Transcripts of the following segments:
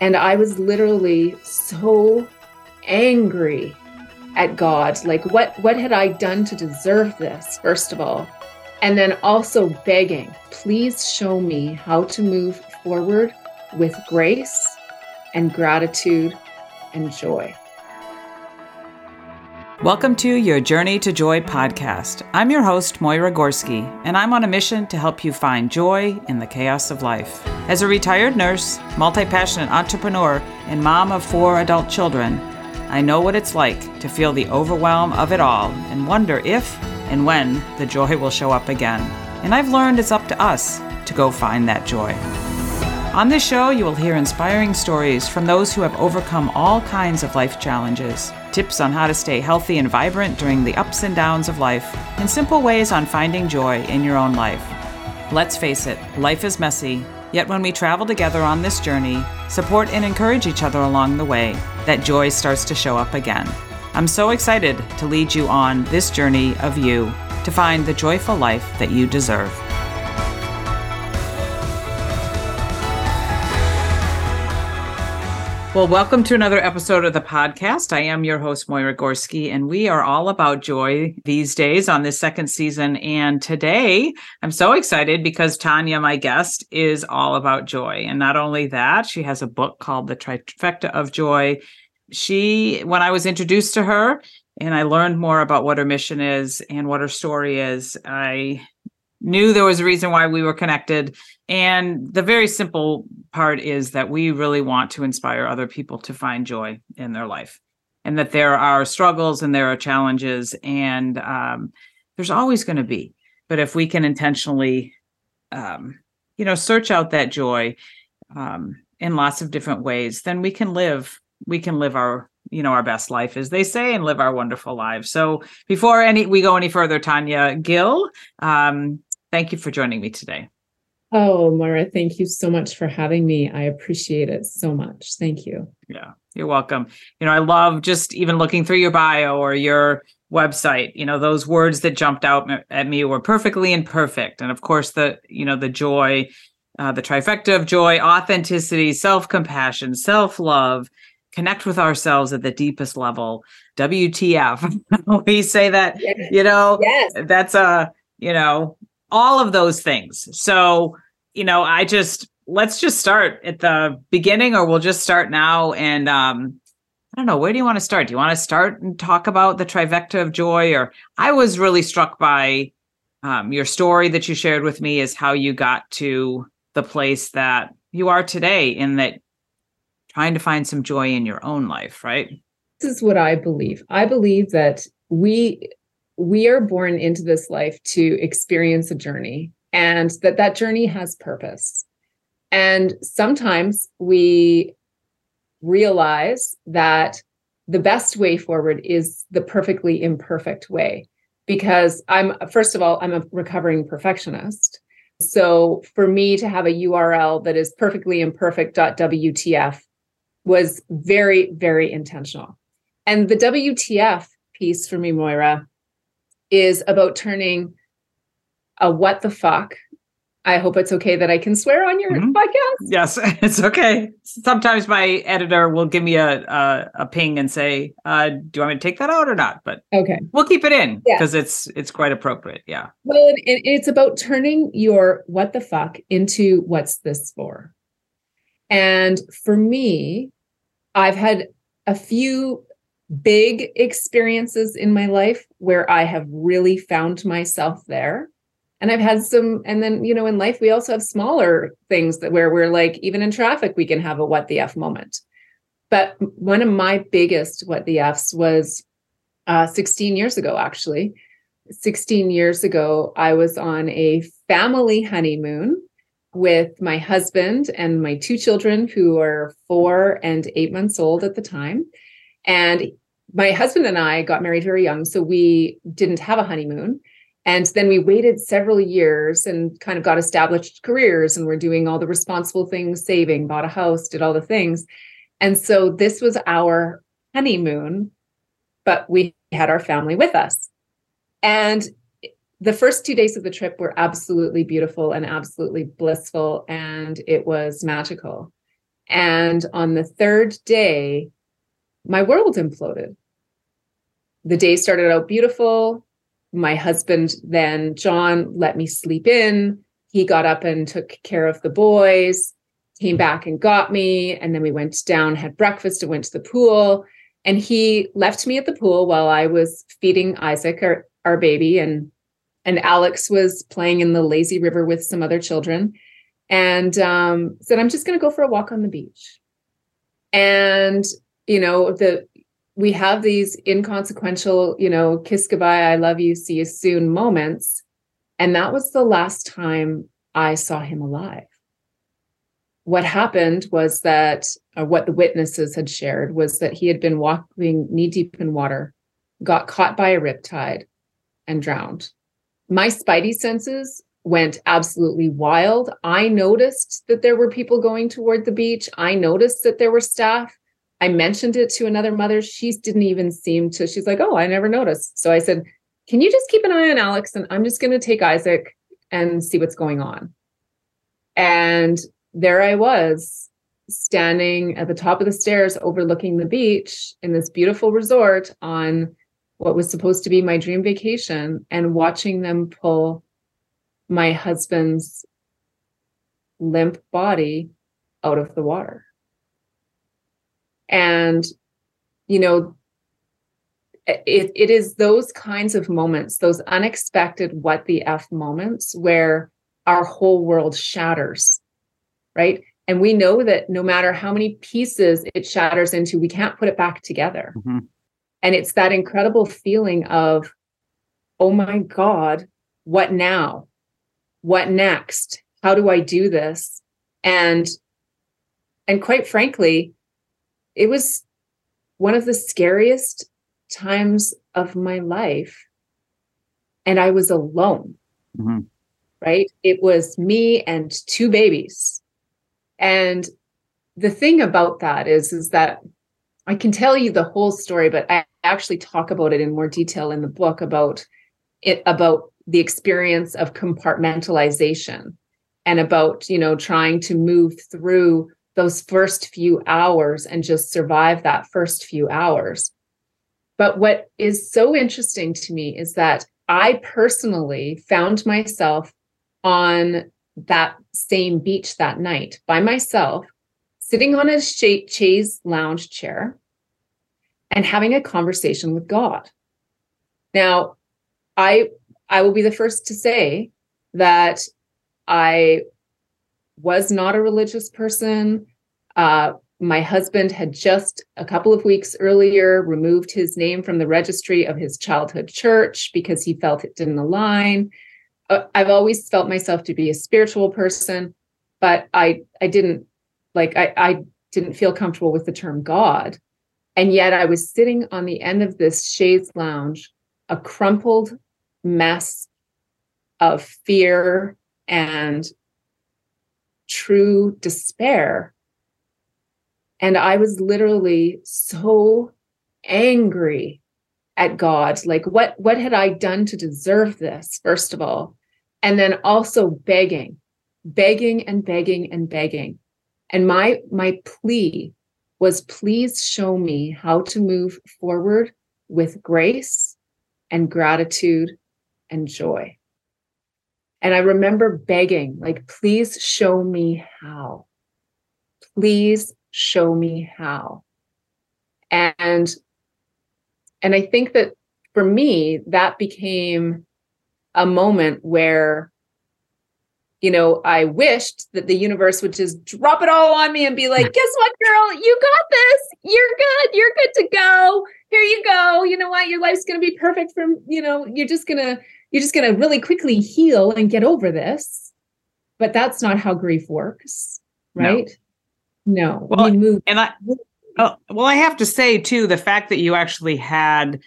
And I was literally so angry at God. Like, what, what had I done to deserve this, first of all? And then also begging, please show me how to move forward with grace and gratitude and joy. Welcome to your Journey to Joy podcast. I'm your host, Moyra Gorski, and I'm on a mission to help you find joy in the chaos of life. As a retired nurse, multi passionate entrepreneur, and mom of four adult children, I know what it's like to feel the overwhelm of it all and wonder if and when the joy will show up again. And I've learned it's up to us to go find that joy. On this show, you will hear inspiring stories from those who have overcome all kinds of life challenges, tips on how to stay healthy and vibrant during the ups and downs of life, and simple ways on finding joy in your own life. Let's face it, life is messy, yet when we travel together on this journey, support and encourage each other along the way, that joy starts to show up again. I'm so excited to lead you on this journey of you to find the joyful life that you deserve. Well, welcome to another episode of the podcast. I am your host, Moyra Gorski, and we are all about joy these days on this second season. And today, I'm so excited because Tanya, my guest, is all about joy. And not only that, she has a book called The Trifecta of Joy. She, when I was introduced to her and I learned more about what her mission is and what her story is, I knew there was a reason why we were connected. And the very simple part is that we really want to inspire other people to find joy in their life and that there are struggles and there are challenges and um, there's always going to be. But if we can intentionally, um, you know, search out that joy um, in lots of different ways, then we can live, we can live our you know our best life as they say and live our wonderful lives so before any we go any further tanya gill um, Thank you for joining me today. Oh, Mara, thank you so much for having me. I appreciate it so much. Thank you. Yeah, you're welcome. You know, I love just even looking through your bio or your website. You know, those words that jumped out at me were perfectly imperfect. And of course, the, you know, the joy, uh, the trifecta of joy, authenticity, self compassion, self love, connect with ourselves at the deepest level. WTF. we say that, yes. you know, yes. that's a, you know, all of those things. So, you know, I just let's just start at the beginning or we'll just start now and um I don't know, where do you want to start? Do you want to start and talk about the trifecta of joy or I was really struck by um, your story that you shared with me is how you got to the place that you are today in that trying to find some joy in your own life, right? This is what I believe. I believe that we we are born into this life to experience a journey and that that journey has purpose. And sometimes we realize that the best way forward is the perfectly imperfect way because I'm first of all I'm a recovering perfectionist. So for me to have a URL that is perfectly imperfect.wtf was very very intentional. And the WTF piece for me Moyra is about turning a what the fuck. I hope it's okay that I can swear on your mm-hmm. podcast. Yes, it's okay. Sometimes my editor will give me a a, a ping and say, uh, "Do you want me to take that out or not?" But okay, we'll keep it in because yeah. it's it's quite appropriate. Yeah. Well, it, it's about turning your what the fuck into what's this for. And for me, I've had a few big experiences in my life where I have really found myself there. And I've had some, and then, you know, in life, we also have smaller things that where we're like, even in traffic, we can have a what the F moment. But one of my biggest what the F's was uh, 16 years ago, actually. 16 years ago, I was on a family honeymoon with my husband and my two children, who are four and eight months old at the time. And my husband and I got married very young, so we didn't have a honeymoon. And then we waited several years and kind of got established careers and we're doing all the responsible things, saving, bought a house, did all the things. And so this was our honeymoon, but we had our family with us. And the first two days of the trip were absolutely beautiful and absolutely blissful, and it was magical. And on the third day, my world imploded. The day started out beautiful. My husband, then John, let me sleep in. He got up and took care of the boys, came back and got me. And then we went down, had breakfast, and went to the pool. And he left me at the pool while I was feeding Isaac, our, our baby, and and Alex was playing in the lazy river with some other children and um, said, I'm just going to go for a walk on the beach. And, you know, the we have these inconsequential, you know, kiss goodbye, I love you, see you soon moments. And that was the last time I saw him alive. What happened was that, or what the witnesses had shared, was that he had been walking knee deep in water, got caught by a riptide, and drowned. My spidey senses went absolutely wild. I noticed that there were people going toward the beach. I noticed that there were staff. I mentioned it to another mother. She didn't even seem to, she's like, oh, I never noticed. So I said, can you just keep an eye on Alex? And I'm just going to take Isaac and see what's going on. And there I was standing at the top of the stairs overlooking the beach in this beautiful resort on what was supposed to be my dream vacation and watching them pull my husband's limp body out of the water. And, you know, it, it is those kinds of moments, those unexpected what the F moments where our whole world shatters, right? And we know that no matter how many pieces it shatters into, we can't put it back together. Mm-hmm. And it's that incredible feeling of, oh my God, what now? what next how do i do this and and quite frankly it was one of the scariest times of my life. And i was alone. Mm-hmm. right? It was me and two babies. And the thing about that is is that i can tell you the whole story but i actually talk about it in more detail in the book about it about the experience of compartmentalization and about you know trying to move through those first few hours and just survive that first few hours. But what is so interesting to me is that i personally found myself on that same beach that night by myself sitting on a chaise lounge chair and having a conversation with god. Now i I will be the first to say that I was not a religious person. Uh, my husband had just a couple of weeks earlier removed his name from the registry of his childhood church because he felt it didn't align. Uh, I've always felt myself to be a spiritual person, but I I didn't like I, I didn't feel comfortable with the term God. And yet I was sitting on the end of this chaise lounge, a crumpled mess of fear and true despair. And I was literally so angry at God. Like, what, what had I done to deserve this, first of all? And then also begging, begging and begging and begging. And my my plea was please show me how to move forward with grace and gratitude and joy. And I remember begging, like, please show me how. Please show me how. And and I think that for me, that became a moment where, you know, I wished that the universe would just drop it all on me and be like, guess what, girl? You got this. You're good. You're good to go. Here you go. You know what? Your life's going to be perfect from, you know, you're just going to you're just going to really quickly heal and get over this. But that's not how grief works, right? No. no. Well, we move. And I, oh, well, I have to say too, the fact that you actually had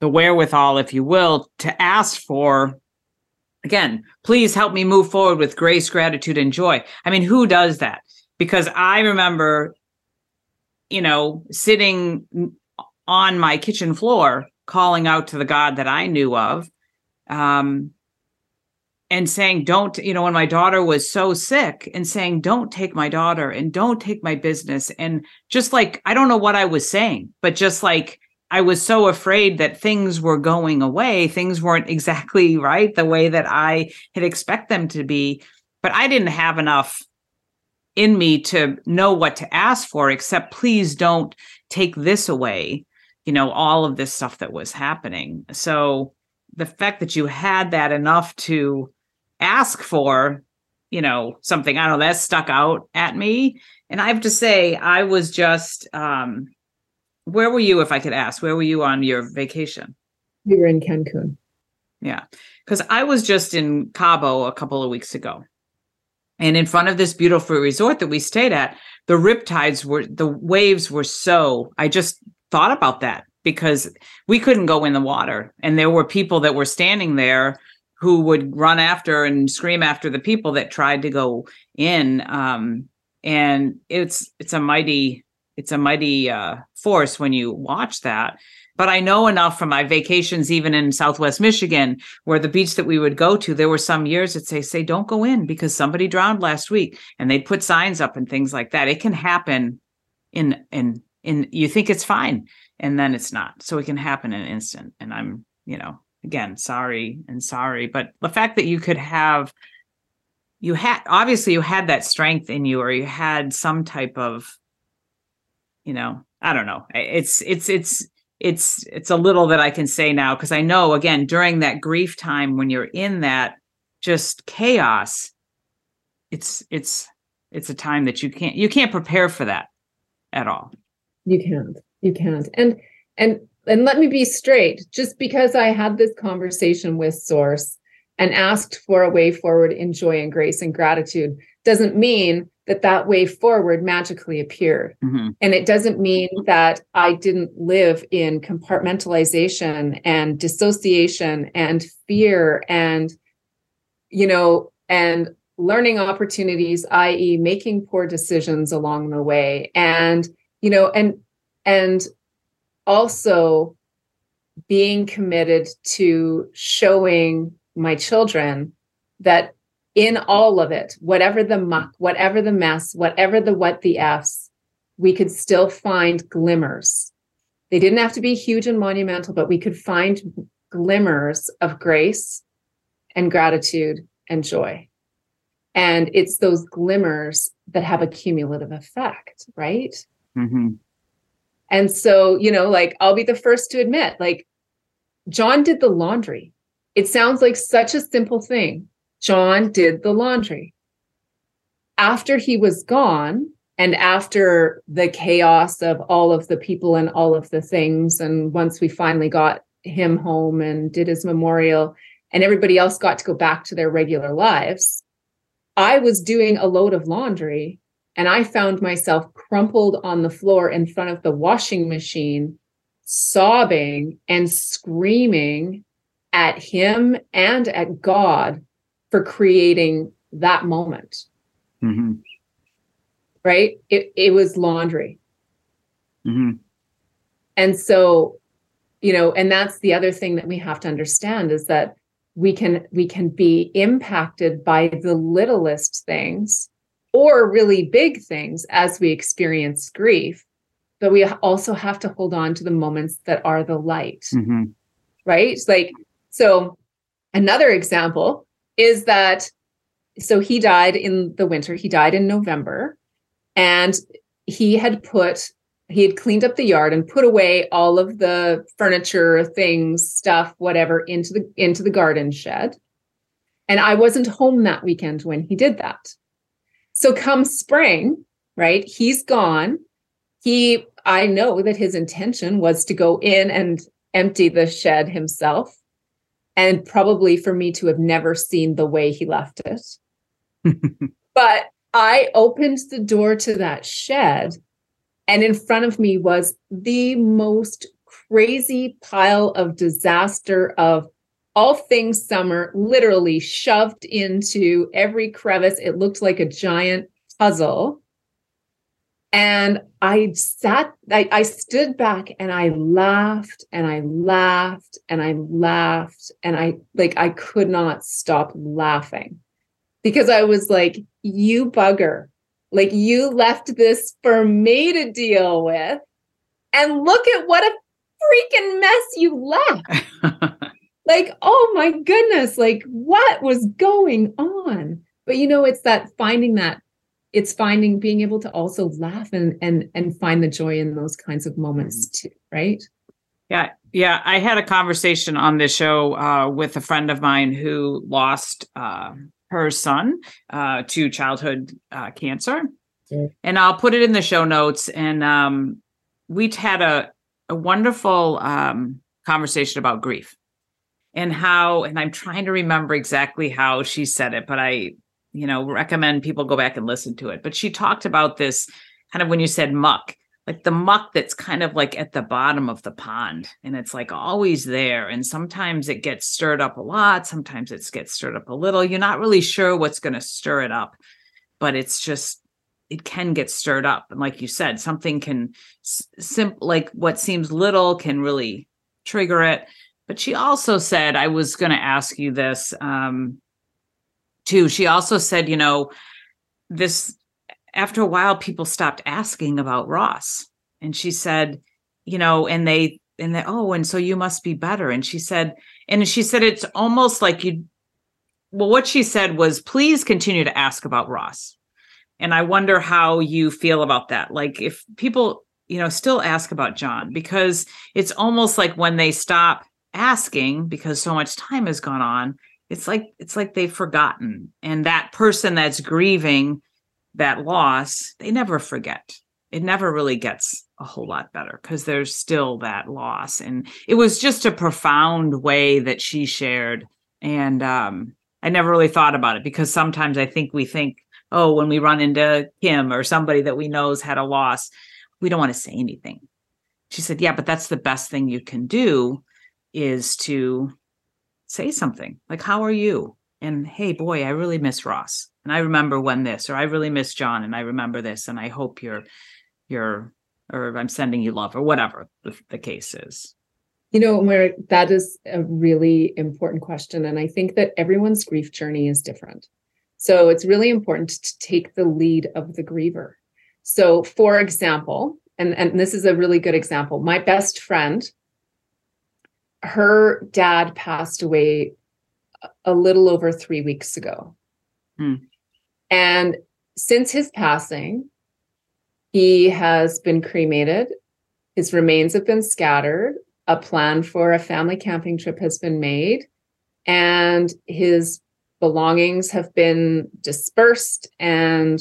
the wherewithal, if you will, to ask for again, please help me move forward with grace, gratitude, and joy. I mean, who does that? Because I remember, you know, sitting on my kitchen floor calling out to the God that I knew of um, and saying don't you know when my daughter was so sick and saying don't take my daughter and don't take my business and just like i don't know what i was saying but just like i was so afraid that things were going away things weren't exactly right the way that i had expect them to be but i didn't have enough in me to know what to ask for except please don't take this away you know all of this stuff that was happening so the fact that you had that enough to ask for, you know, something, I don't know, that stuck out at me. And I have to say, I was just, um, where were you, if I could ask, where were you on your vacation? We were in Cancun. Yeah. Because I was just in Cabo a couple of weeks ago. And in front of this beautiful resort that we stayed at, the riptides were, the waves were so, I just thought about that because we couldn't go in the water. And there were people that were standing there who would run after and scream after the people that tried to go in. Um, and it's it's a mighty it's a mighty uh, force when you watch that. But i know enough from my vacations even in southwest michigan where the beach that we would go to there were some years that say say don't go in because somebody drowned last week. And they'd put signs up and things like that. It can happen in in in you think it's fine and then it's not. So it can happen in an instant and i'm you know again sorry and sorry but the fact that you could have you had obviously you had that strength in you or you had some type of you know i don't know. It's it's it's it's it's a little that i can say now because i know again during that grief time when you're in that just chaos it's it's it's a time that you can't you can't prepare for that at all you can't you can't and and and let me be straight just because I had this conversation with Source and asked for a way forward in joy and grace and gratitude doesn't mean that that way forward magically appeared. Mm-hmm. And it doesn't mean that I didn't live in compartmentalization and dissociation and fear and, you know, and learning opportunities, i.e., making poor decisions along the way. And, you know, and, and also being committed to showing my children that in all of it, whatever the muck, whatever the mess, whatever the what the F's, we could still find glimmers. They didn't have to be huge and monumental, but we could find glimmers of grace and gratitude and joy. And it's those glimmers that have a cumulative effect, right? Mm-hmm. And so, you know, like I'll be the first to admit, like John did the laundry. It sounds like such a simple thing. John did the laundry. After he was gone, and after the chaos of all of the people and all of the things, and once we finally got him home and did his memorial, and everybody else got to go back to their regular lives, I was doing a load of laundry and I found myself crumpled on the floor in front of the washing machine, sobbing and screaming at him and at God for creating that moment. Mm-hmm. Right? It, it was laundry. Mm-hmm. And so, you know, and that's the other thing that we have to understand is that we can we can be impacted by the littlest things or really big things as we experience grief. But we also have to hold on to the moments that are the light, mm-hmm. right? Like, so another example is that so he died in the winter, he died in November, and he had put he had cleaned up the yard and put away all of the furniture things stuff whatever into the into the garden shed and i wasn't home that weekend when he did that so come spring, right? He's gone. He, I know that his intention was to go in and empty the shed himself, and probably for me to have never seen the way he left it. but I opened the door to that shed, and in front of me was the most crazy pile of disaster of all things summer literally shoved into every crevice. It looked like a giant puzzle. And I sat, I, I stood back and I laughed and I laughed and I laughed and I like I could not stop laughing because I was like, you bugger. Like you left this for me to deal with. And look at what a freaking mess you left. like, oh my goodness, like what was going on? But you know, it's that finding that it's finding being able to also laugh and and and find the joy in those kinds of moments mm-hmm. too, right? Yeah, yeah. I had a conversation on this show uh, with a friend of mine who lost uh, her son uh, to childhood uh, cancer, mm. and I'll put it in the show notes. And um, we had a a wonderful um, conversation about grief and how. And I'm trying to remember exactly how she said it, but I you know, recommend people go back and listen to it. But she talked about this kind of when you said muck, like the muck that's kind of like at the bottom of the pond and it's like always there. And sometimes it gets stirred up a lot, sometimes it gets stirred up a little. You're not really sure what's going to stir it up, but it's just it can get stirred up and like you said something can sim- like what seems little can really trigger it but she also said i was going to ask you this um, too. She also said, you know, this after a while, people stopped asking about Ross. And she said, you know, and they, and they, oh, and so you must be better. And she said, and she said, it's almost like you, well, what she said was, please continue to ask about Ross. And I wonder how you feel about that. Like if people, you know, still ask about John, because it's almost like when they stop asking because so much time has gone on, it's like it's like they've forgotten. And that person that's grieving that loss they never forget. It never really gets a whole lot better because there's still that loss. And it was just a profound way that she shared. And um, i never really thought about it because sometimes i think we think oh when we run into kim or somebody that we know's had a loss we don't want to say anything. She said yeah but that's the best thing you can do is to say something like, How are you? And hey, boy, I really miss Ross. And I remember when this, or I really miss John, and I remember this, and I hope you're, you're, or I'm sending you love, or whatever the, the case is. You know, where that is a really important question. And I think that everyone's grief journey is different. So it's really important to take the lead of the griever. So, for example, and, and this is a really good example, my best friend her dad passed away a little over three weeks ago. Hmm. And since his passing, he has been cremated. His remains have been scattered. A plan for a family camping trip has been made. And his belongings have been dispersed, and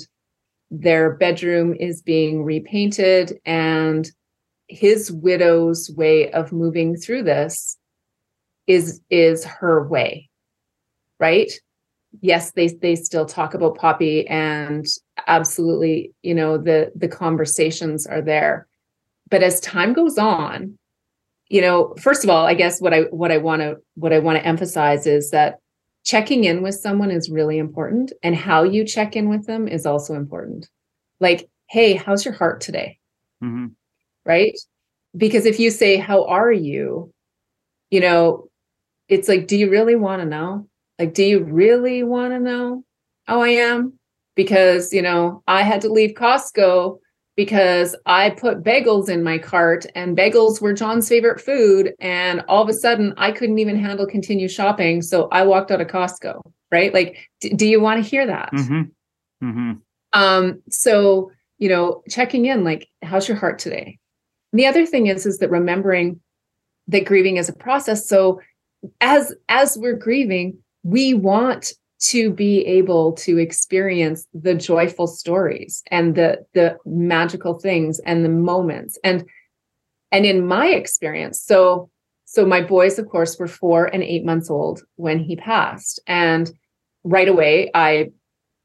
their bedroom is being repainted. And his widow's way of moving through this is is her way right? Yes they they still talk about poppy and absolutely you know the the conversations are there. But as time goes on you know first of all i guess what i what i want to what i want to emphasize is that checking in with someone is really important and how you check in with them is also important. Like hey how's your heart today? Mm-hmm right? Because if you say, How are you? You know, it's like, Do you really want to know? Like, do you really want to know how I am? Because, you know, I had to leave Costco because I put bagels in my cart and bagels were John's favorite food. And all of a sudden, I couldn't even handle continue shopping. So I walked out of Costco, right? Like, d- do you want to hear that? Mm-hmm. Mm-hmm. Um, so, you know, checking in, like, how's your heart today? And the other thing is is that remembering that grieving is a process. So as as we're grieving, we want to be able to experience the joyful stories and the the magical things and the moments. And and in my experience so so my boys of course were 4 and 8 months old when he passed. And right away i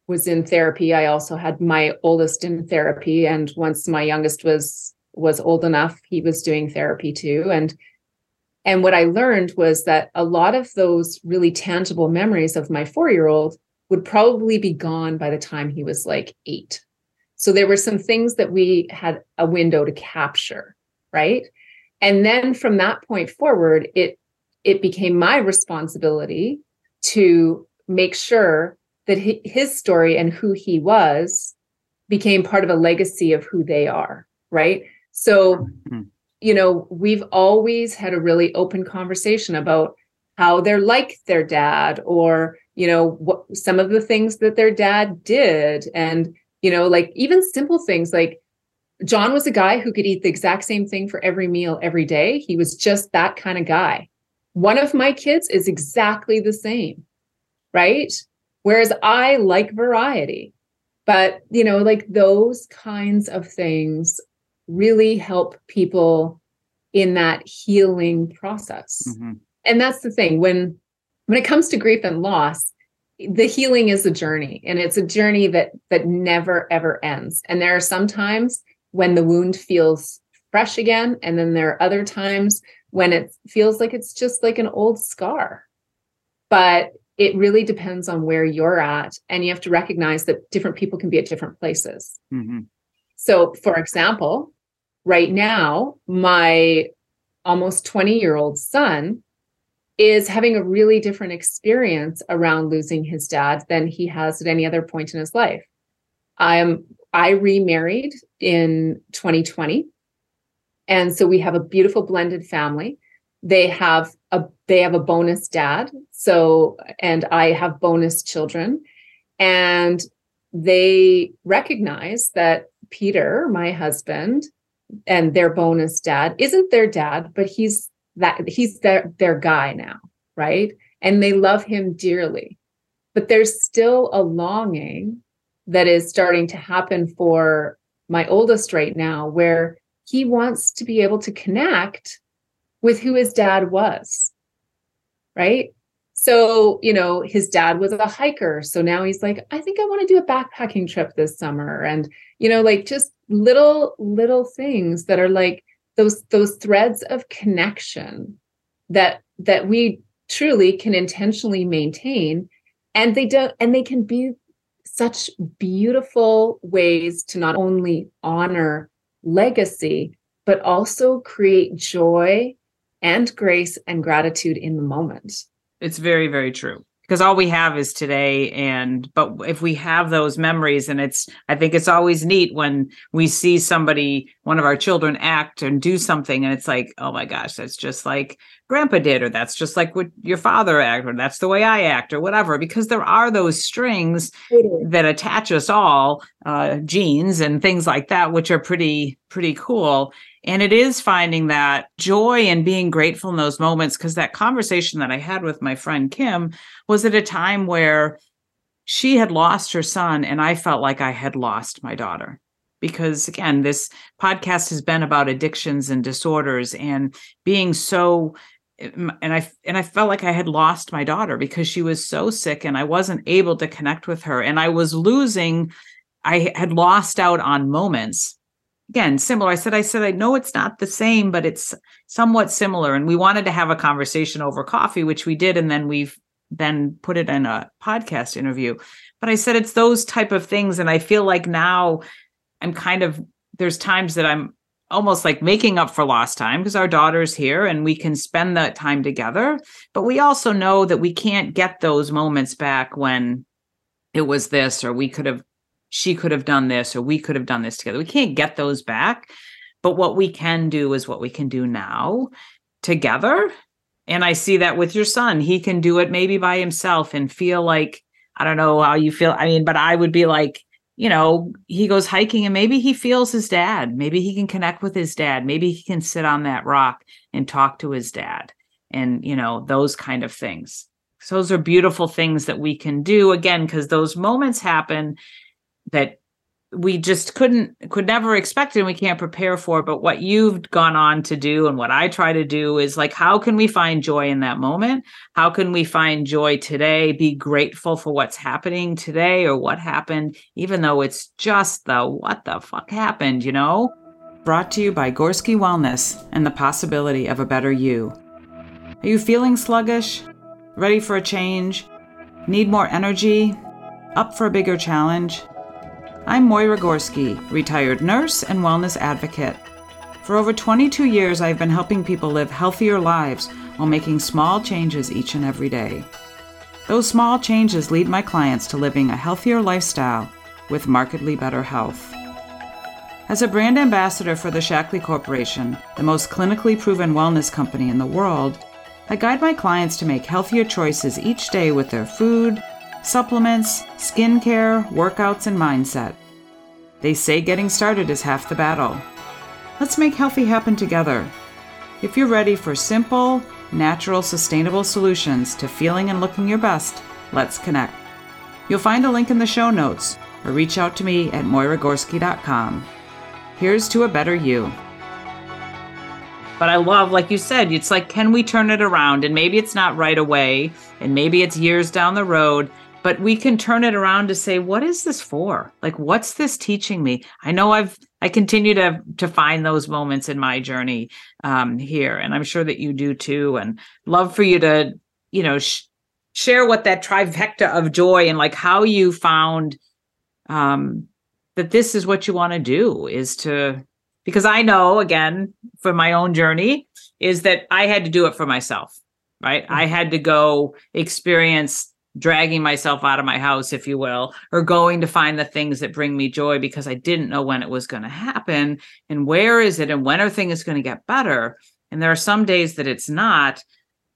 was in therapy. I also had my oldest in therapy. And once my youngest was was old enough he was doing therapy too and and what i learned was that a lot of those really tangible memories of my 4-year-old would probably be gone by the time he was like 8 So there were some things that we had a window to capture, right? And then from that point forward, it it became my responsibility to make sure that his story and who he was became part of a legacy of who they are, right? So, mm-hmm. you know, we've always had a really open conversation about how they're like their dad or, you know, what some of the things that their dad did and, you know, like even simple things like John was a guy who could eat the exact same thing for every meal every day. He was just that kind of guy. One of my kids is exactly the same, right? Whereas I like variety. But, you know, like those kinds of things really help people in that healing process. Mm-hmm. And that's the thing when when it comes to grief and loss, the healing is a journey and it's a journey that that never ever ends. And there are some times when the wound feels fresh again and then there are other times when it feels like it's just like an old scar. But it really depends on where you're at. And you have to recognize that different people can be at different places. Mm-hmm. So, for example, right now, my almost 20 year old son is having a really different experience around losing his dad than he has at any other point in his life. I'm I remarried in 2020. And so we have a beautiful blended family. They have a they have a bonus dad. So and I have bonus children. And they recognize that Peter, my husband, and their bonus dad isn't their dad, but he's that he's their their guy now, right? And they love him dearly. But there's still a longing that is starting to happen for my oldest right now where he wants to be able to connect with who his dad was. Right. So, you know, his dad was a hiker. So now he's like, I think I want to do a backpacking trip this summer. And, you know, like just little, little things that are like those, those threads of connection that, that we truly can intentionally maintain. And they don't, and they can be such beautiful ways to not only honor legacy, but also create joy and grace and gratitude in the moment. It's very, very true. Because all we have is today. And, but if we have those memories, and it's, I think it's always neat when we see somebody, one of our children act and do something, and it's like, oh my gosh, that's just like grandpa did, or that's just like what your father acted, or that's the way I act, or whatever, because there are those strings that attach us all, uh, genes and things like that, which are pretty, pretty cool. And it is finding that joy and being grateful in those moments. Because that conversation that I had with my friend Kim was at a time where she had lost her son, and I felt like I had lost my daughter because again this podcast has been about addictions and disorders and being so um, and I and I felt like I had lost my daughter because she was so sick and I wasn't able to connect with her and I was losing I had lost out on moments again similar. I said I said I know it's not the same but it's somewhat similar. And we wanted to have a conversation over coffee which we did and then we've then put it in a podcast interview. But I said it's those type of things. And I feel like now I'm kind of there's times that I'm almost like making up for lost time because our daughter's here and we can spend that time together. But we also know that we can't get those moments back when it was this, or we could have, she could have done this, or we could have done this together. We can't get those back. But what we can do is what we can do now together. And I see that with your son. He can do it maybe by himself and feel like, I don't know how you feel. I mean, but I would be like, you know, he goes hiking and maybe he feels his dad. Maybe he can connect with his dad. Maybe he can sit on that rock and talk to his dad and, you know, those kind of things. So those are beautiful things that we can do again, because those moments happen that we just couldn't could never expect and we can't prepare for. But what you've gone on to do and what i try to do is like how can we find joy in that moment? How can we find joy today? Be grateful for what's happening today or what happened even though it's just the what the fuck happened you know? Brought to you by gorski wellness and the possibility of a better you. Are you feeling sluggish? Ready for a change? Need more energy? Up for a bigger challenge I'm Moyra Gorski, retired nurse and wellness advocate. For over 22 years, I've been helping people live healthier lives while making small changes each and every day. Those small changes lead my clients to living a healthier lifestyle with markedly better health. As a brand ambassador for the Shaklee Corporation, the most clinically proven wellness company in the world, I guide my clients to make healthier choices each day with their food, supplements, skincare, workouts, and mindset. They say getting started is half the battle. Let's make healthy happen together. If you're ready for simple, natural, sustainable solutions to feeling and looking your best, let's connect. You'll find a link in the show notes or reach out to me at moyragorski.com. Here's to a better you. But I love, like you said, it's like, can we turn it around? And maybe it's not right away, and maybe it's years down the road, but we can turn it around to say, what is this for? Like, what's this teaching me? I know I've, I continue to to find those moments in my journey um, here, and I'm sure that you do too. And love for you to, you know, sh- share what that trifecta of joy and like how you found um, that this is what you want to do is to because I know again from my own journey is that I had to do it for myself, right? Mm-hmm. I had to go experience dragging myself out of my house, if you will, or going to find the things that bring me joy because I didn't know when it was going to happen and where is it and when are things going to get better. And there are some days that it's not,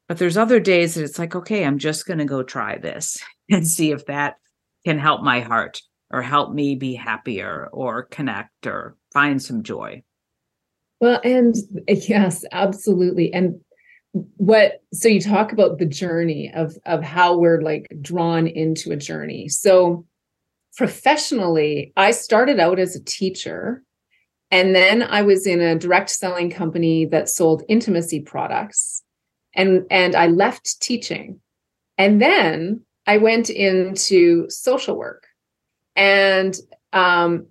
but there's other days that it's like, okay, I'm just going to go try this and see if that can help my heart or help me be happier or connect or find some joy. Well, and yes, absolutely. And what so you talk about the journey of of how we're like drawn into a journey. So professionally, I started out as a teacher and then I was in a direct selling company that sold intimacy products and and I left teaching. And then I went into social work and um,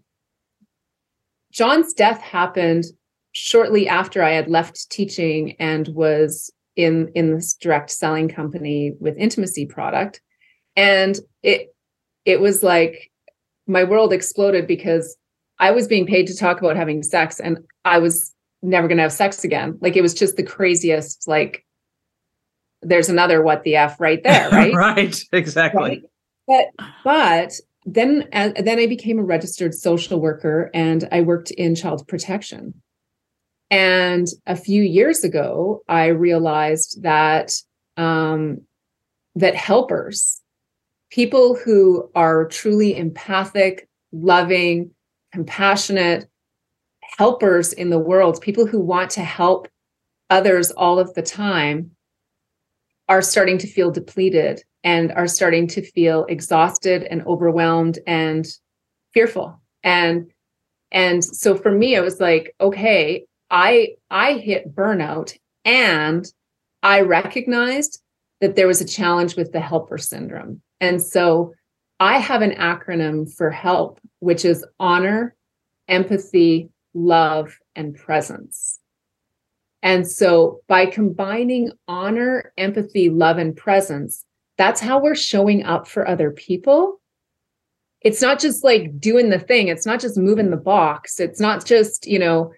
John's death happened shortly after I had left teaching and was in in this direct selling company with intimacy product, and it it was like my world exploded because I was being paid to talk about having sex, and I was never going to have sex again. Like it was just the craziest. Like there's another what the f right there, right? right, exactly. Right? But but then uh, then I became a registered social worker and I worked in child protection. And a few years ago, I realized that um, that helpers, people who are truly empathic, loving, compassionate helpers in the world, people who want to help others all of the time, are starting to feel depleted and are starting to feel exhausted and overwhelmed and fearful. And and so for me it was like okay i i hit burnout and i recognized that there was a challenge with the helper syndrome. And so i have an acronym for help which is honor empathy love and presence. And so by combining honor empathy love and presence that's how we're showing up for other people. It's not just like doing the thing. It's not just moving the box. It's not just you know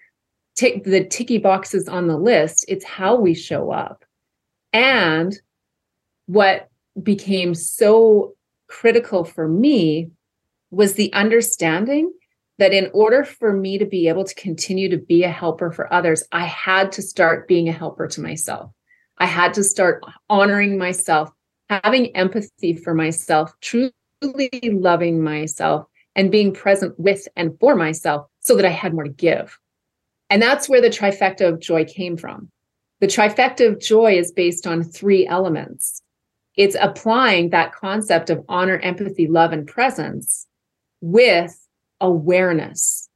tick the ticky boxes on the list it's how we show up and what became so critical for me was the understanding that in order for me to be able to continue to be a helper for others i had to start being a helper to myself i had to start honoring myself having empathy for myself, truly loving myself, and being present with and for myself so that I had more to give. And that's where the trifecta of joy came from. The trifecta of joy is based on three elements. It's applying that concept of honor, empathy, love, and presence with awareness,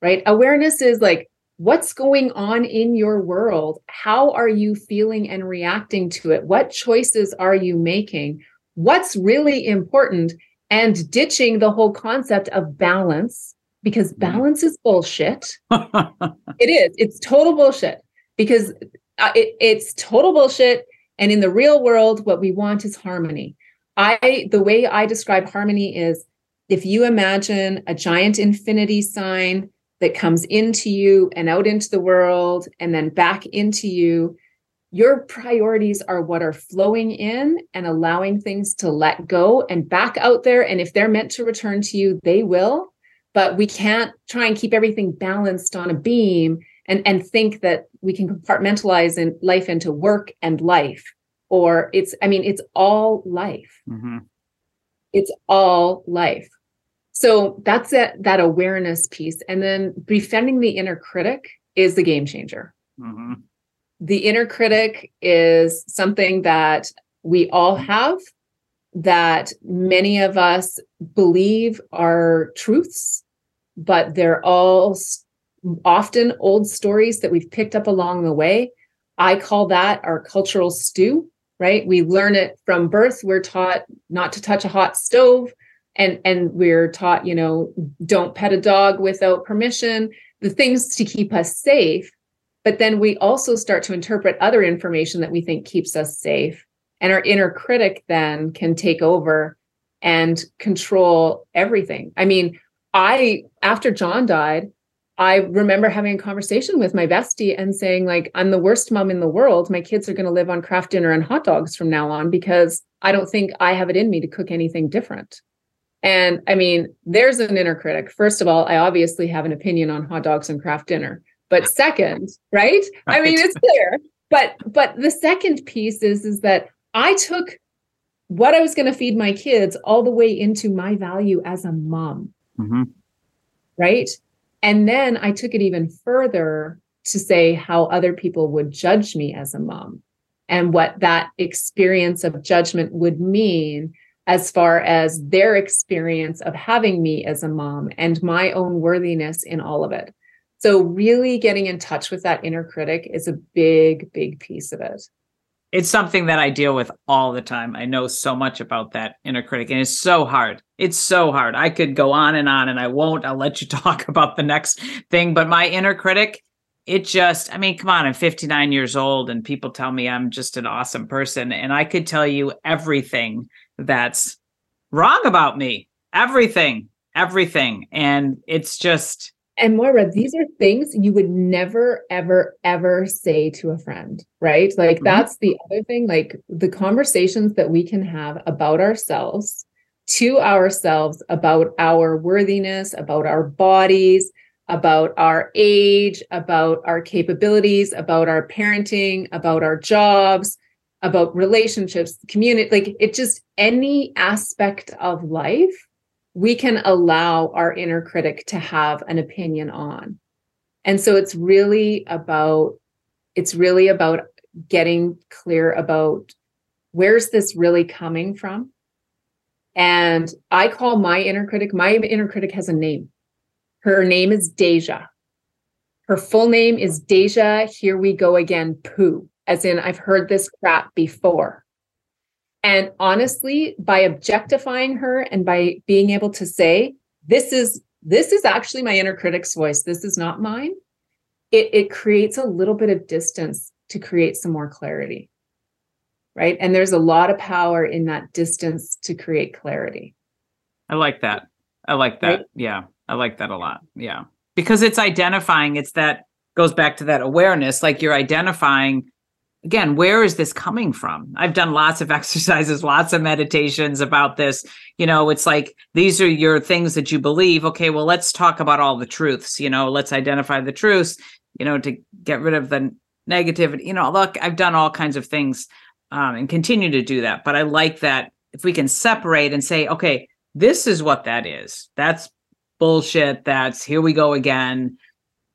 right? Awareness is like what's going on in your world? How are you feeling and reacting to it? What choices are you making? What's really important? And ditching the whole concept of balance because mm-hmm. balance is bullshit it is it's total bullshit because uh, it, it's total bullshit and in the real world what we want is harmony i the way i describe harmony is if you imagine a giant infinity sign that comes into you and out into the world and then back into you, your priorities are what are flowing in and allowing things to let go and back out there. And if they're meant to return to you, they will. But we can't try and keep everything balanced on a beam and, and think that we can compartmentalize in life into work and life. Or it's, I mean, it's all life. Mm-hmm. It's all life. So that's that that awareness piece. And then befriending the inner critic is the game changer. Mm-hmm. The inner critic is something that we all have that many of us believe are truths, but they're all often old stories that we've picked up along the way. I call that our cultural stew, right? We learn it from birth. We're taught not to touch a hot stove and and we're taught you know don't pet a dog without permission the things to keep us safe but then we also start to interpret other information that we think keeps us safe and our inner critic then can take over and control everything i mean i after john died i remember having a conversation with my bestie and saying like i'm the worst mom in the world my kids are going to live on Kraft Dinner and hot dogs from now on because i don't think i have it in me to cook anything different and I mean, there's an inner critic. First of all, I obviously have an opinion on hot dogs and Kraft Dinner. But second, right? right. I mean, it's clear. But but the second piece is is that I took what I was going to feed my kids all the way into my value as a mom. Mm-hmm. Right? And then I took it even further to say how other people would judge me as a mom and what that experience of judgment would mean as far as their experience of having me as a mom and my own worthiness in all of it. So, really getting in touch with that inner critic is a big, big piece of it. It's something that I deal with all the time. I know so much about that inner critic, and it's so hard. It's so hard. I could go on and on, and I won't. I'll let you talk about the next thing. But my inner critic, it just, I mean, come on, I'm 59 years old, and people tell me I'm just an awesome person. And I could tell you everything that's wrong about me. Everything, everything. And it's just. And Moyra, these are things you would never, ever, ever say to a friend, right? Like, mm-hmm. that's the other thing. Like, the conversations that we can have about ourselves to ourselves about our worthiness, about our bodies, about our age, about our capabilities, about our parenting, about our jobs, about relationships, community, like it just any aspect of life, we can allow our inner critic to have an opinion on. And so it's really about it's really about getting clear about where's this really coming from? And I call my inner critic, my inner critic has a name. Her name is Deja. Her full name is Deja, here we go again, poo as in I've heard this crap before. And honestly, by objectifying her and by being able to say, this is this is actually my inner critic's voice, this is not mine, it, it creates a little bit of distance to create some more clarity. Right. And there's a lot of power in that distance to create clarity. I like that. I like that. Right? Yeah. I like that a lot. Yeah. Because it's identifying, it's that goes back to that awareness, like you're identifying again, where is this coming from? I've done lots of exercises, lots of meditations about this. You know, it's like these are your things that you believe. Okay, well, let's talk about all the truths. You know, let's identify the truths, you know, to get rid of the negativity. You know, look, I've done all kinds of things um, and continue to do that. But I like that if we can separate and say, okay, this is what that is. That's bullshit. That's here we go again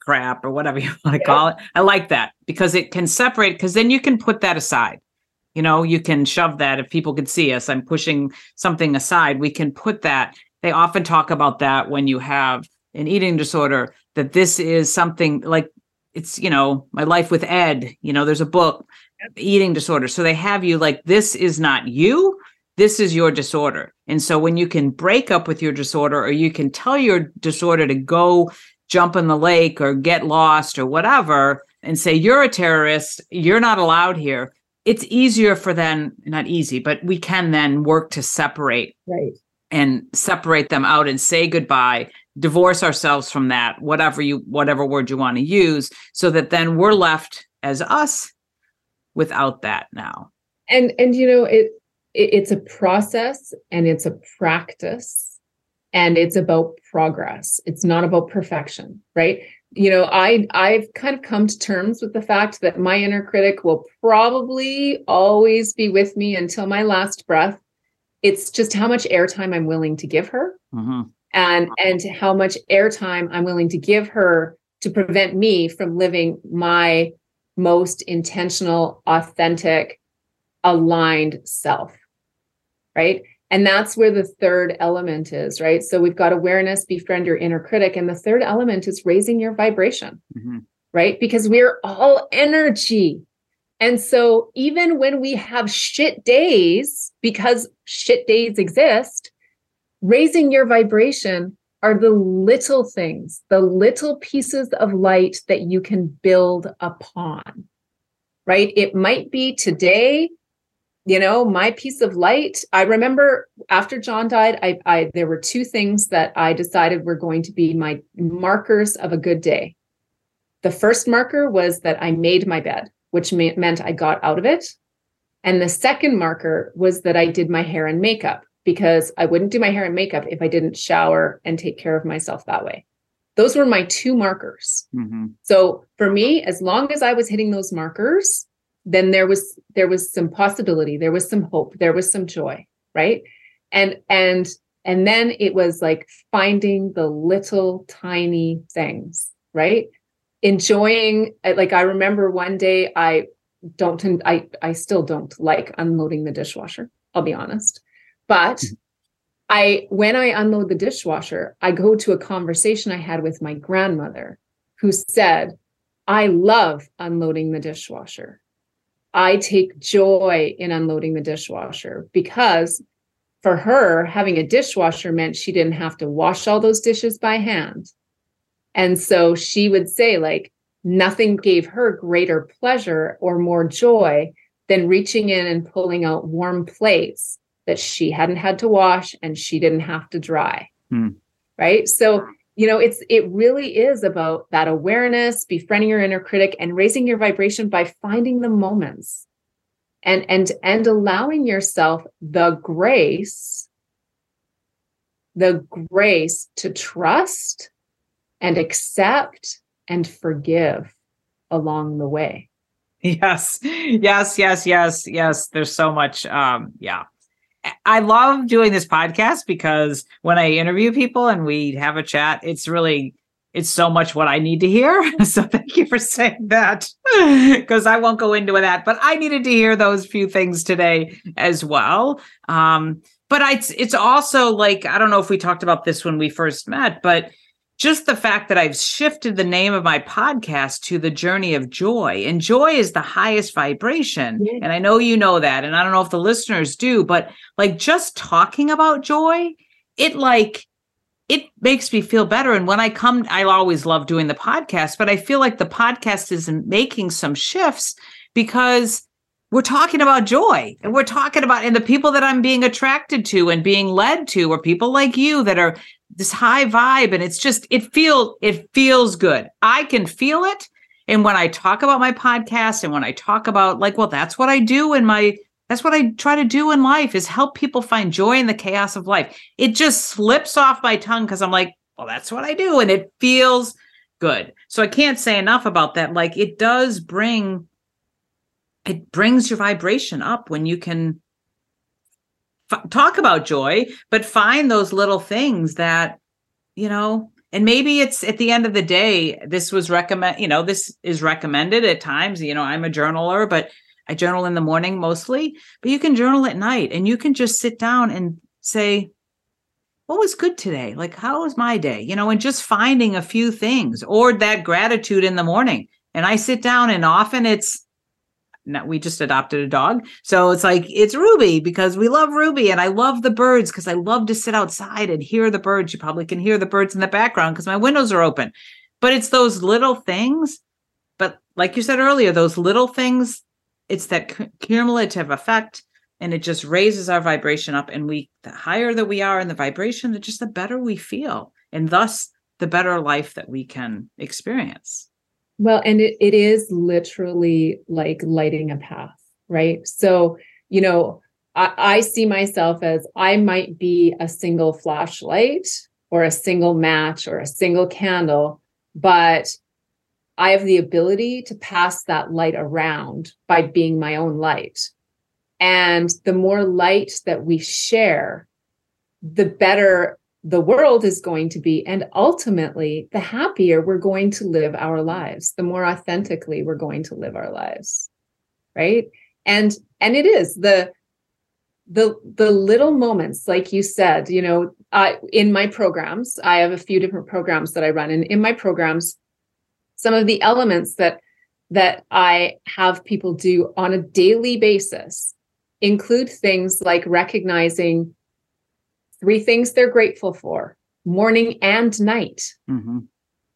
crap or whatever you want to call it. I like that because it can separate because then you can put that aside. You know, you can shove that if people could see us. I'm pushing something aside. We can put that. They often talk about that when you have an eating disorder, that this is something like it's, you know, my life with Ed. You know, there's a book, eating disorder. So they have you like, this is not you. This is your disorder. And so when you can break up with your disorder or you can tell your disorder to go jump in the lake or get lost or whatever and say you're a terrorist you're not allowed here it's easier for them not easy but we can then work to separate right and separate them out and say goodbye divorce ourselves from that whatever you whatever word you want to use so that then we're left as us without that now. And and you know it, it it's a process and it's a practice and it's about progress. It's not about perfection right? You know i i've kind of come to terms with the fact that my inner critic will probably always be with me until my last breath. It's just how much airtime i'm willing to give her mm-hmm. and and how much airtime i'm willing to give her to prevent me from living my most intentional authentic aligned self right and that's where the third element is, right? So we've got awareness, befriend your inner critic. And the third element is raising your vibration, mm-hmm. right? Because we're all energy. And so even when we have shit days, because shit days exist, raising your vibration are the little things, the little pieces of light that you can build upon, right? It might be today you know my piece of light. I remember after john died I, I there were two things that i decided were going to be my markers of a good day. The first marker was that i made my bed which meant i got out of it. And the second marker was that i did my hair and makeup because i wouldn't do my hair and makeup if i didn't shower and take care of myself that way. Those were my two markers. Mm-hmm. so for me as long as i was hitting those markers then there was there was some possibility there was some hope there was some joy right? And and and then it was like finding the little tiny things right? Enjoying like i remember one day i don't i i still don't like unloading the dishwasher i'll be honest but mm-hmm. i when i unload the dishwasher i go to a conversation i had with my grandmother who said i love unloading the dishwasher I take joy in unloading the dishwasher because for her, having a dishwasher meant she didn't have to wash all those dishes by hand. And so she would say, like, nothing gave her greater pleasure or more joy than reaching in and pulling out warm plates that she hadn't had to wash and she didn't have to dry. Hmm. Right. So you know it's it really is about that awareness befriending your inner critic and raising your vibration by finding the moments and and and allowing yourself the grace the grace to trust and accept and forgive along the way yes yes yes yes yes there's so much um yeah I love doing this podcast because when I interview people and we have a chat, it's really it's so much what I need to hear. So thank you for saying that because I won't go into that, but I needed to hear those few things today as well. Um, but I, it's also like I don't know if we talked about this when we first met, but just the fact that I've shifted the name of my podcast to the journey of joy and joy is the highest vibration. Yeah. And I know you know that. And I don't know if the listeners do, but like just talking about joy, it like, it makes me feel better. And when I come, I always love doing the podcast, but I feel like the podcast is making some shifts because we're talking about joy and we're talking about and the people that i'm being attracted to and being led to are people like you that are this high vibe and it's just it feels it feels good. I can feel it and when i talk about my podcast and when i talk about like well that's what i do in my that's what i try to do in life is help people find joy in the chaos of life. It just slips off my tongue because i'm like well that's what i do and it feels good. So i can't say enough about that. Like it does bring it brings your vibration up when you can f- talk about joy but find those little things that you know and maybe it's at the end of the day this was recommend you know this is recommended at times you know i'm a journaler but i journal in the morning mostly but you can journal at night and you can just sit down and say what was good today? Like how was my day? You know and just finding a few things or that gratitude in the morning. And i sit down and often it's we just adopted a dog. So it's like it's Ruby because we love Ruby and I love the birds because I love to sit outside and hear the birds. You probably can hear the birds in the background because my windows are open. But it's those little things. But like you said earlier, those little things, it's that cumulative effect and it just raises our vibration up and we the higher that we are in the vibration the just the better we feel and thus the better life that we can experience well and it, it is literally like lighting a path right so you know I, I see myself as i might be a single flashlight or a single match or a single candle but I have the ability to pass that light around by being my own light. And the more light that we share, the better the world is going to be. And ultimately, the happier we're going to live our lives, the more authentically we're going to live our lives. Right. And and it is the the the little moments like you said you know uh, in my programs i have a few different programs that i run and in my programs some of the elements that that I have people do on a daily basis include things like recognizing three things they're grateful for morning and night mm-hmm.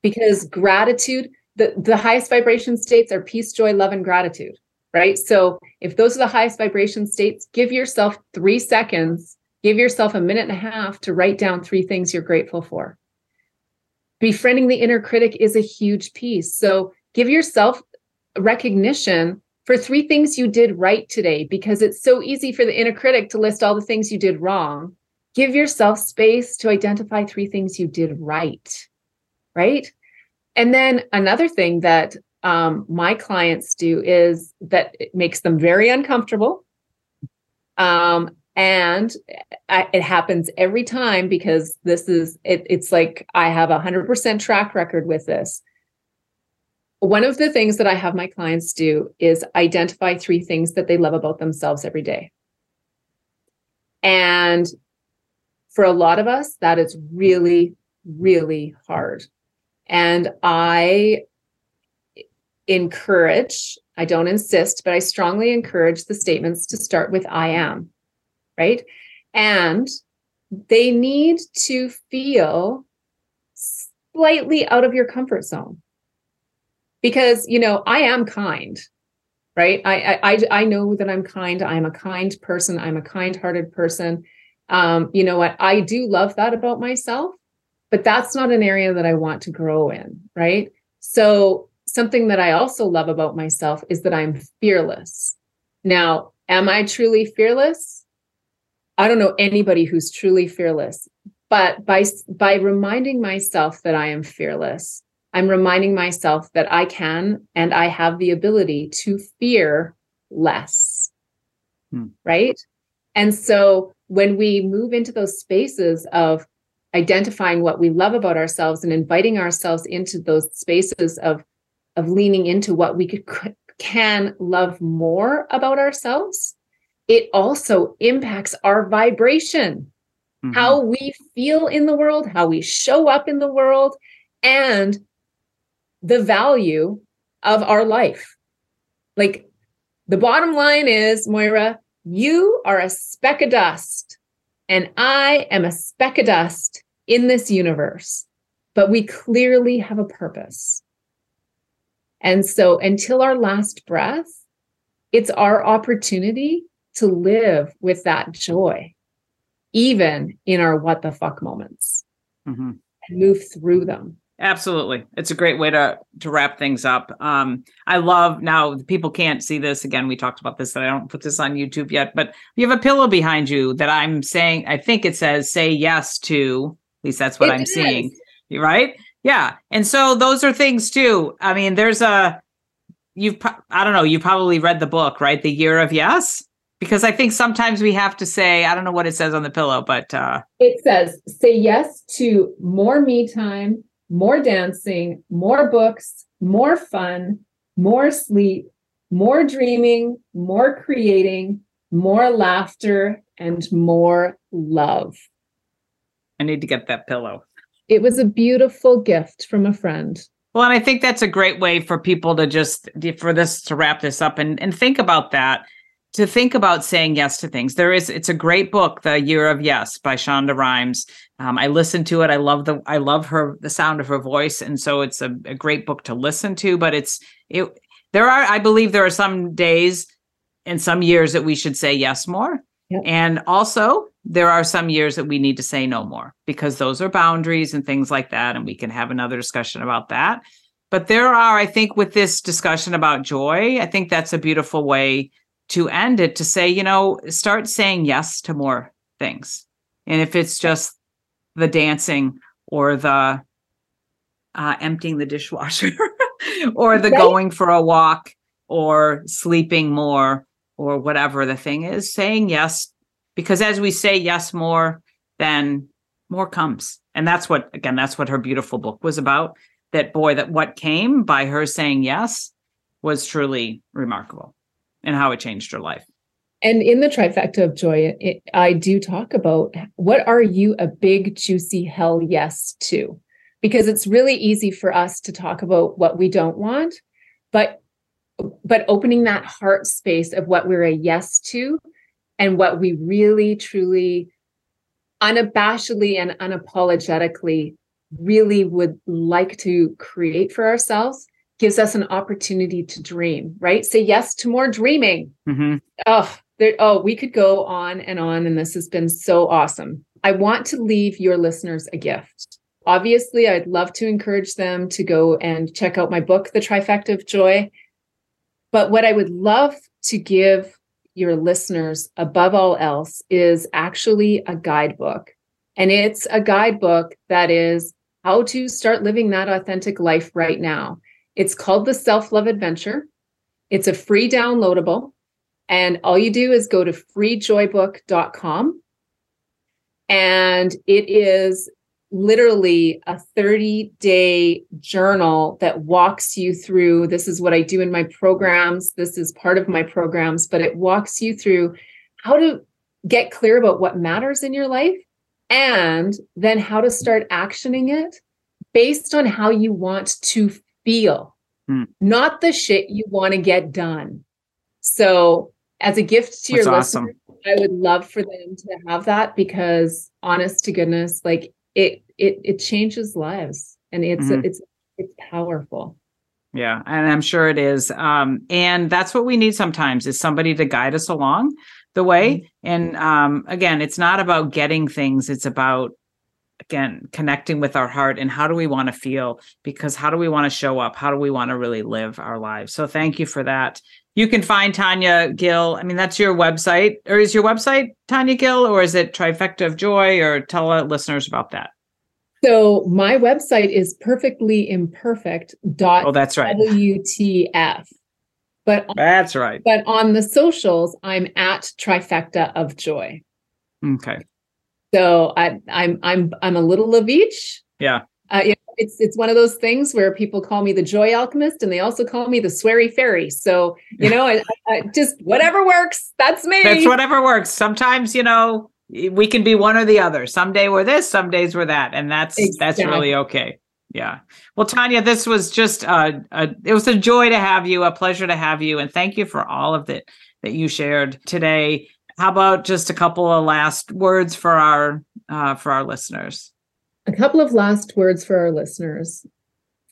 because gratitude the, the highest vibration states are peace joy love and gratitude right so if those are the highest vibration states give yourself three seconds give yourself a minute and a half to write down three things you're grateful for befriending the inner critic is a huge piece. So give yourself recognition for three things you did right today because it's so easy for the inner critic to list all the things you did wrong. Give yourself space to identify three things you did right. Right. And then another thing that um, my clients do is that it makes them very uncomfortable. Um, and I, it happens every time because this is it, it's like i have a 100% track record with this one of the things that i have my clients do is identify three things that they love about themselves every day and for a lot of us that is really really hard and i encourage i don't insist but i strongly encourage the statements to start with i am right? And they need to feel slightly out of your comfort zone. Because, you know, I am kind, right? I I I know that I'm kind. I'm a kind person. I'm a kind-hearted person. Um, you know what? I do love that about myself, but that's not an area that I want to grow in, right? So something that I also love about myself is that I'm fearless. Now, am I truly fearless? I don't know anybody who's truly fearless, but by by reminding myself that I am fearless, I'm reminding myself that I can and I have the ability to fear less. Hmm. Right? And so when we move into those spaces of identifying what we love about ourselves and inviting ourselves into those spaces of of leaning into what we could, can love more about ourselves it also impacts our vibration, mm-hmm. how we feel in the world, how we show up in the world, and the value of our life. Like the bottom line is, Moyra, you are a speck of dust, and I am a speck of dust in this universe, but we clearly have a purpose. And so until our last breath, it's our opportunity to live with that joy, even in our what the fuck moments, mm-hmm. and move through them. Absolutely. It's a great way to to wrap things up. Um, I love now people can't see this again. We talked about this, that I don't put this on YouTube yet, but you have a pillow behind you that I'm saying, I think it says say yes to, at least that's what it I'm does. seeing. Right? Yeah. And so those are things too. I mean, there's a you've I don't know, you probably read the book, right? The Year of Yes because I think sometimes we have to say, I don't know what it says on the pillow, but uh it says say yes to more me time, more dancing, more books, more fun, more sleep, more dreaming, more creating, more laughter, and more love. I need to get that pillow. It was a beautiful gift from a friend. Well, and I think that's a great way for people to just for this to wrap this up and and think about that to think about saying yes to things. There is it's a great book, The Year of Yes by Shonda Rhimes. Um, I listened to it. I love the I love her the sound of her voice, and so it's a, a great book to listen to. But it's it there are I believe there are some days and some years that we should say yes more. Yep. And also, there are some years that we need to say no more because those are boundaries and things like that. And we can have another discussion about that. But there are, I think, with this discussion about joy, I think that's a beautiful way to end it to say, you know, start saying yes to more things. And if it's just the dancing or the uh, emptying the dishwasher or the Right. going for a walk or sleeping more or whatever the thing is, saying yes. Because as we say yes more, then more comes. And that's what, again, that's what her beautiful book was about. That boy, that what came by her saying yes was truly remarkable and how it changed your life. And in the trifecta of joy, it, I do talk about what are you a big, juicy hell yes to? Because it's really easy for us to talk about what we don't want, but but opening that heart space of what we're a yes to and what we really truly unabashedly and unapologetically really would like to create for ourselves gives us an opportunity to dream, right? Say yes to more dreaming. Mhm. Oh, there, oh, we could go on and on, and this has been so awesome. I want to leave your listeners a gift. Obviously, I'd love to encourage them to go and check out my book, The Trifecta of Joy. But what I would love to give your listeners above all else is actually a guidebook. And it's a guidebook that is how to start living that authentic life right now. It's called The Self Love Adventure. It's a free downloadable. And all you do is go to freejoybook.com. And it is literally a 30 day journal that walks you through this is what I do in my programs. This is part of my programs, but it walks you through how to get clear about what matters in your life and then how to start actioning it based on how you want to feel, Hmm. not the shit you want to get done. So, as a gift to That's your awesome. listeners, I would love for them to have that because, honest to goodness, like it, it, it changes lives, and it's Mhm. it's it's powerful. Yeah, and I'm sure it is. Um, and that's what we need sometimes is somebody to guide us along the way. And um, again, it's not about getting things, it's about again connecting with our heart and how do we want to feel? Because how do we want to show up? How do we want to really live our lives? So thank you for that. You can find tanya gill i mean that's your website or is your website tanya gill or is it trifecta of joy or tell our listeners about that? So my website is perfectly imperfect dot oh that's right. WTF. But that's right. but on the socials, I'm at trifecta of joy. okay So I, I'm I'm I'm a little of each. Yeah. Uh, you know, it's it's one of those things where people call me the joy alchemist, and they also call me the sweary fairy. So you know, I, I, just whatever works. That's me. That's whatever works. Sometimes, you know, we can be one or the other. Some day we're this, some days we're that, and that's that's really okay. Yeah. Well, Tanya, this was just uh, a it was a joy to have you, a pleasure to have you, and thank you for all of it that you shared today. How about just a couple of last words for our uh, for our listeners? A couple of last words for our listeners.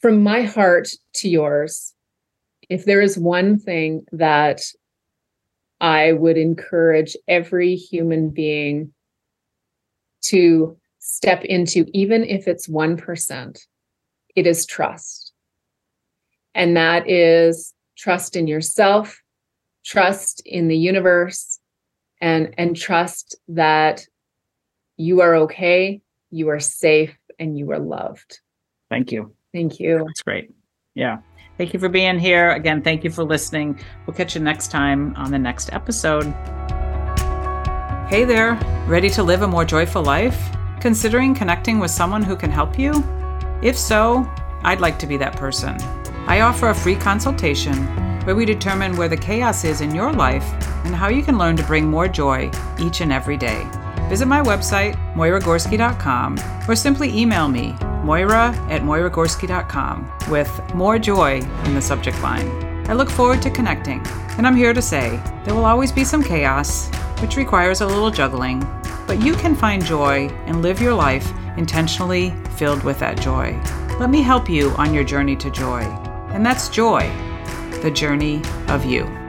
From my heart to yours, if there is one thing that I would encourage every human being to step into, even if it's 1%, it is trust. And that is trust in yourself, trust in the universe, and, and trust that you are okay, you are safe, and you are loved. Thank you. Thank you. That's great. Yeah. Thank you for being here. Again, thank you for listening. We'll catch you next time on the next episode. Hey there, ready to live a more joyful life? Considering connecting with someone who can help you? If so, I'd like to be that person. I offer a free consultation where we determine where the chaos is in your life and how you can learn to bring more joy each and every day. Visit my website, moyragorski.com, or simply email me, moyra at moyragorski.com, with more joy in the subject line. I look forward to connecting, and I'm here to say there will always be some chaos, which requires a little juggling, but you can find joy and live your life intentionally filled with that joy. Let me help you on your journey to joy, and that's joy, the journey of you.